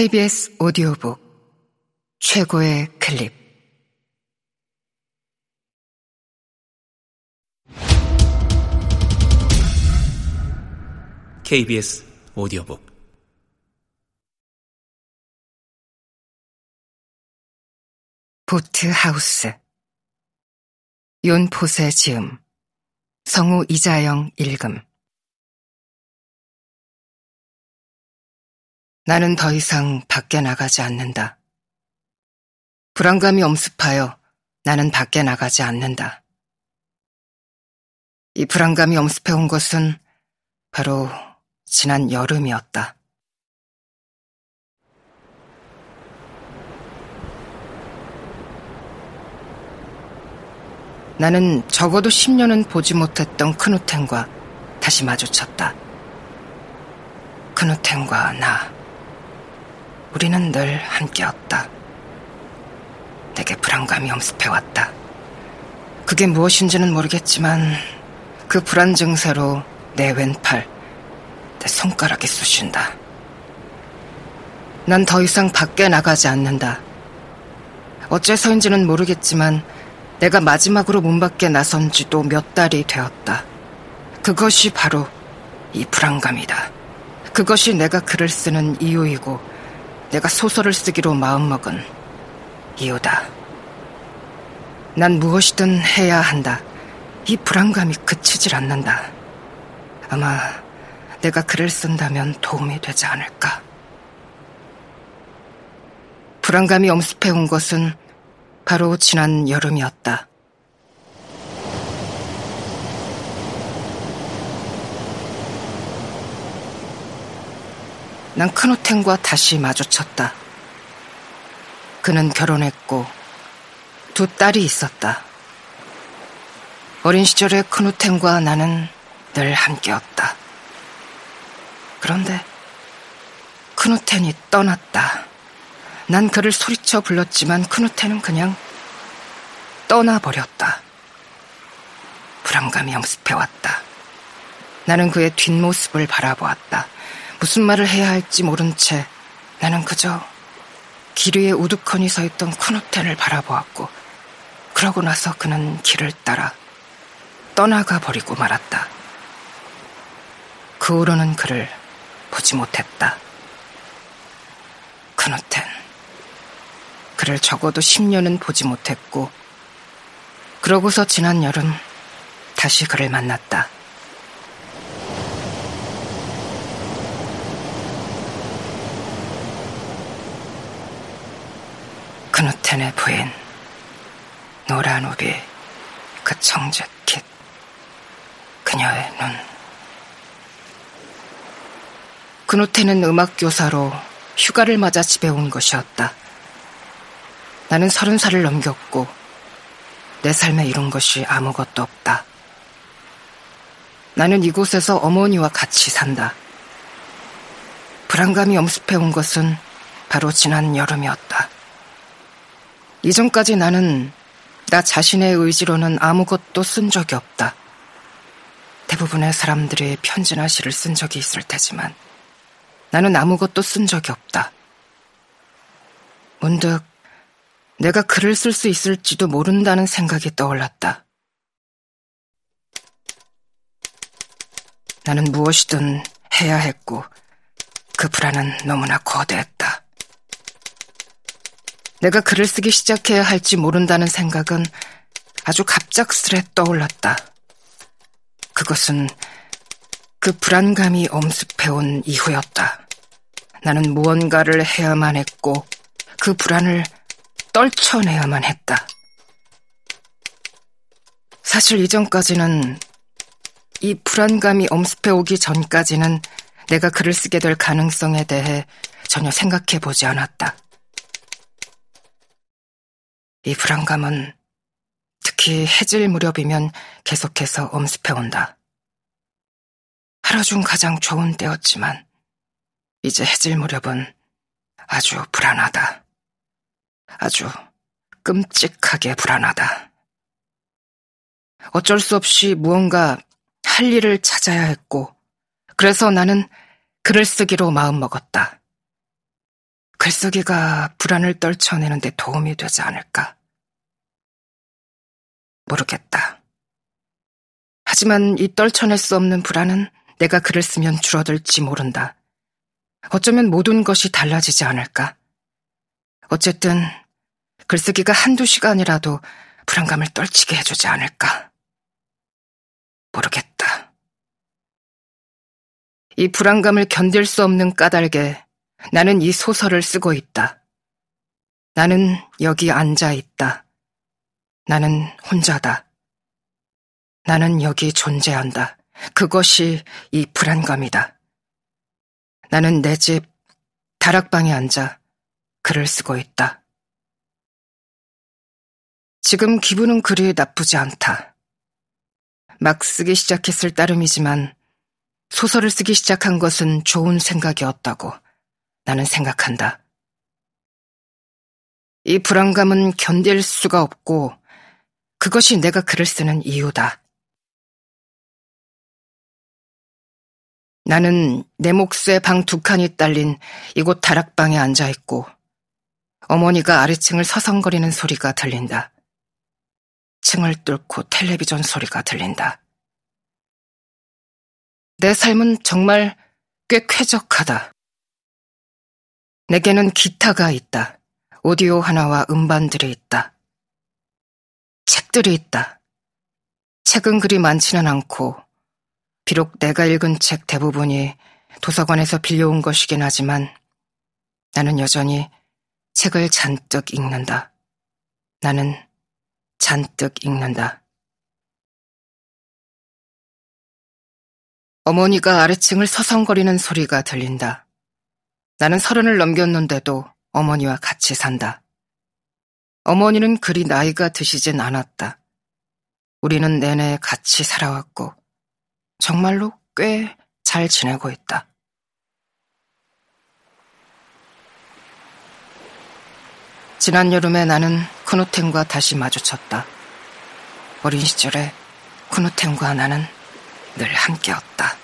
KBS 오디오북 최고의 클립. KBS 오디오북. 보트 하우스. 윤포세 지음. 성우 이자영 읽음 나는 더 이상 밖에 나가지 않는다. 불안감이 엄습하여 나는 밖에 나가지 않는다. 이 불안감이 엄습해온 것은 바로 지난 여름이었다. 나는 적어도 10년은 보지 못했던 크누텐과 다시 마주쳤다. 크누텐과 나. 우리는 늘 함께였다. 내게 불안감이 엄습해왔다. 그게 무엇인지는 모르겠지만 그 불안 증세로 내 왼팔, 내 손가락이 쑤신다. 난 더 이상 밖에 나가지 않는다. 어째서인지는 모르겠지만 내가 마지막으로 문 밖에 나선 지도 몇 달이 되었다. 그것이 바로 이 불안감이다. 그것이 내가 글을 쓰는 이유이고 내가 소설을 쓰기로 마음먹은 이유다. 난 무엇이든 해야 한다. 이 불안감이 그치질 않는다. 아마 내가 글을 쓴다면 도움이 되지 않을까. 불안감이 엄습해온 것은 바로 지난 여름이었다. 난 크노텐과 다시 마주쳤다. 그는 결혼했고 두 딸이 있었다. 어린 시절의 크누텐과 나는 늘 함께였다. 그런데 크누텐이 떠났다. 난 그를 소리쳐 불렀지만 크누텐은 그냥 떠나버렸다. 불안감이 엄습해왔다. 나는 그의 뒷모습을 바라보았다. 무슨 말을 해야 할지 모른 채 나는 그저 길 위에 우두커니 서 있던 크누텐을 바라보았고 그러고 나서 그는 길을 따라 떠나가 버리고 말았다. 그 후로는 그를 보지 못했다. 크누텐. 그를 적어도 10년은 보지 못했고, 그러고서 지난 여름 다시 그를 만났다. 크누텐의 부인, 노란 우비, 그 청jet 킷, 그녀의 눈. 그노테는 음악교사로 휴가를 맞아 집에 온 것이었다. 나는 서른 살을 넘겼고 내 삶에 이룬 것이 아무것도 없다. 나는 이곳에서 어머니와 같이 산다. 불안감이 엄습해 온 것은 바로 지난 여름이었다. 이전까지 나는 나 자신의 의지로는 아무것도 쓴 적이 없다. 대부분의 사람들이 편지나 시를 쓴 적이 있을 테지만 나는 아무것도 쓴 적이 없다. 문득 내가 글을 쓸 수 있을지도 모른다는 생각이 떠올랐다. 나는 무엇이든 해야 했고 그 불안은 너무나 거대했다. 내가 글을 쓰기 시작해야 할지 모른다는 생각은 아주 갑작스레 떠올랐다. 그것은 그 불안감이 엄습해온 이후였다. 나는 무언가를 해야만 했고 그 불안을 떨쳐내야만 했다. 사실 이전까지는 이 불안감이 엄습해오기 전까지는 내가 글을 쓰게 될 가능성에 대해 전혀 생각해 보지 않았다. 이 불안감은 특히 해질 무렵이면 계속해서 엄습해온다. 하루 중 가장 좋은 때였지만 이제 해질 무렵은 아주 불안하다. 아주 끔찍하게 불안하다. 어쩔 수 없이 무언가 할 일을 찾아야 했고, 그래서 나는 글을 쓰기로 마음먹었다. 글쓰기가 불안을 떨쳐내는데 도움이 되지 않을까? 모르겠다. 하지만 이 떨쳐낼 수 없는 불안은 내가 글을 쓰면 줄어들지 모른다. 어쩌면 모든 것이 달라지지 않을까? 어쨌든 글쓰기가 한두 시간이라도 불안감을 떨치게 해주지 않을까? 모르겠다. 이 불안감을 견딜 수 없는 까닭에 나는 이 소설을 쓰고 있다. 나는 여기 앉아 있다. 나는 혼자다. 나는 여기 존재한다. 그것이 이 불안감이다. 나는 내 집 다락방에 앉아 글을 쓰고 있다. 지금 기분은 그리 나쁘지 않다. 막 쓰기 시작했을 따름이지만 소설을 쓰기 시작한 것은 좋은 생각이었다고 나는 생각한다. 이 불안감은 견딜 수가 없고 그것이 내가 글을 쓰는 이유다. 나는 내 몫에 방 두 칸이 딸린 이곳 다락방에 앉아 있고 어머니가 아래층을 서성거리는 소리가 들린다. 층을 뚫고 텔레비전 소리가 들린다. 내 삶은 정말 꽤 쾌적하다. 내게는 기타가 있다. 오디오 하나와 음반들이 있다. 책들이 있다. 책은 그리 많지는 않고, 비록 내가 읽은 책 대부분이 도서관에서 빌려온 것이긴 하지만, 나는 여전히 책을 잔뜩 읽는다. 나는 잔뜩 읽는다. 어머니가 아래층을 서성거리는 소리가 들린다. 나는 서른을 넘겼는데도 어머니와 같이 산다. 어머니는 그리 나이가 드시진 않았다. 우리는 내내 같이 살아왔고, 정말로 꽤 잘 지내고 있다. 지난 여름에 나는 쿠누텐과 다시 마주쳤다. 어린 시절에 쿠누텐과 나는 늘 함께였다.